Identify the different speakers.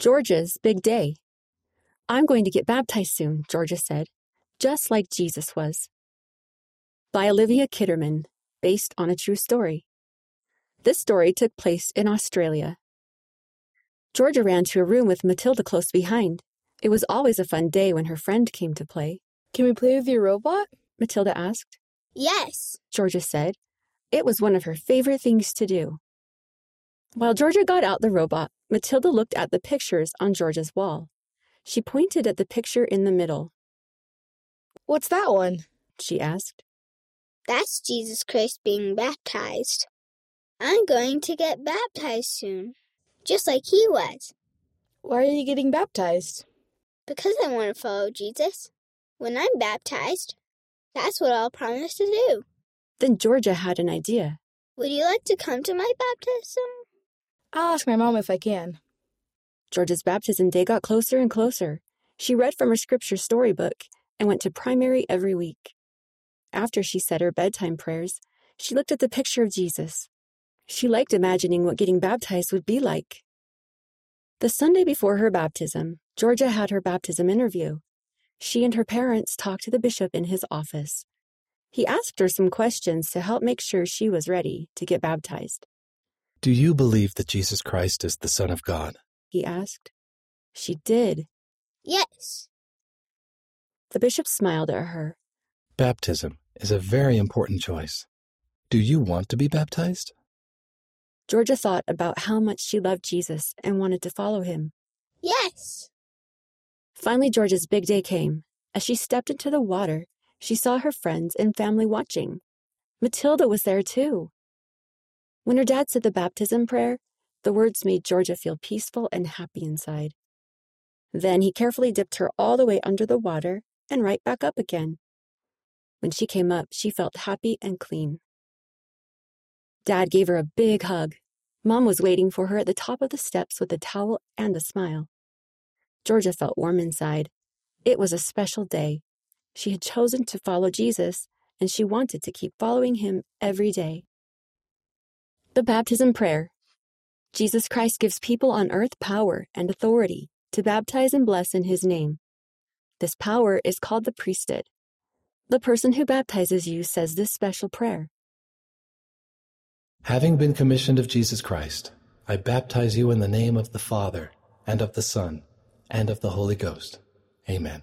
Speaker 1: Giorgia's big day. I'm going to get baptized soon, Giorgia said, just like Jesus was. By Olivia Kitterman, based on a true story. This story took place in Australia. Giorgia ran to a room with Matilda close behind. It was always a fun day when her friend came to play.
Speaker 2: Can we play with your robot?
Speaker 1: Matilda asked.
Speaker 3: Yes,
Speaker 1: Giorgia said. It was one of her favorite things to do. While Giorgia got out the robot, Matilda looked at the pictures on Giorgia's wall. She pointed at the picture in the middle.
Speaker 2: What's that one?
Speaker 1: She asked.
Speaker 3: that's Jesus Christ being baptized. I'm going to get baptized soon, just like he was,
Speaker 2: Why are you getting baptized?
Speaker 3: because I want to follow Jesus. When I'm baptized, that's what I'll promise to do.
Speaker 1: Then Giorgia had an idea.
Speaker 3: Would you like to come to my baptism?
Speaker 2: I'll ask my mom if I can.
Speaker 1: Giorgia's baptism day got closer and closer. She read from her scripture storybook and went to primary every week. After she said her bedtime prayers, she looked at the picture of Jesus. She liked imagining what getting baptized would be like. The Sunday before her baptism, Giorgia had her baptism interview. She and her parents talked to the bishop in his office. He asked her some questions to help make sure she was ready to get baptized.
Speaker 4: Do you believe that Jesus Christ is the Son of God?
Speaker 1: He asked. She did.
Speaker 3: Yes.
Speaker 1: The bishop smiled at her.
Speaker 4: Baptism is a very important choice. Do you want to be baptized?
Speaker 1: Giorgia thought about how much she loved Jesus and wanted to follow him.
Speaker 3: Yes.
Speaker 1: Finally, Giorgia's big day came. As she stepped into the water, she saw her friends and family watching. Matilda was there too. When her dad said the baptism prayer, the words made Giorgia feel peaceful and happy inside. Then he carefully dipped her all the way under the water and right back up again. When she came up, she felt happy and clean. Dad gave her a big hug. Mom was waiting for her at the top of the steps with a towel and a smile. Giorgia felt warm inside. It was a special day. She had chosen to follow Jesus, and she wanted to keep following him every day. The Baptism Prayer Jesus Christ gives people on earth power and authority to baptize and bless in his name. This power is called the priesthood. The person who baptizes you says this special prayer
Speaker 4: Having been commissioned of Jesus Christ, I baptize you in the name of the Father, and of the Son, and of the Holy Ghost. Amen.